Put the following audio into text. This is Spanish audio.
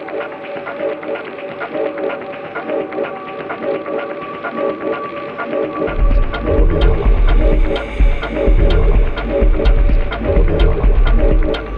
Toco bien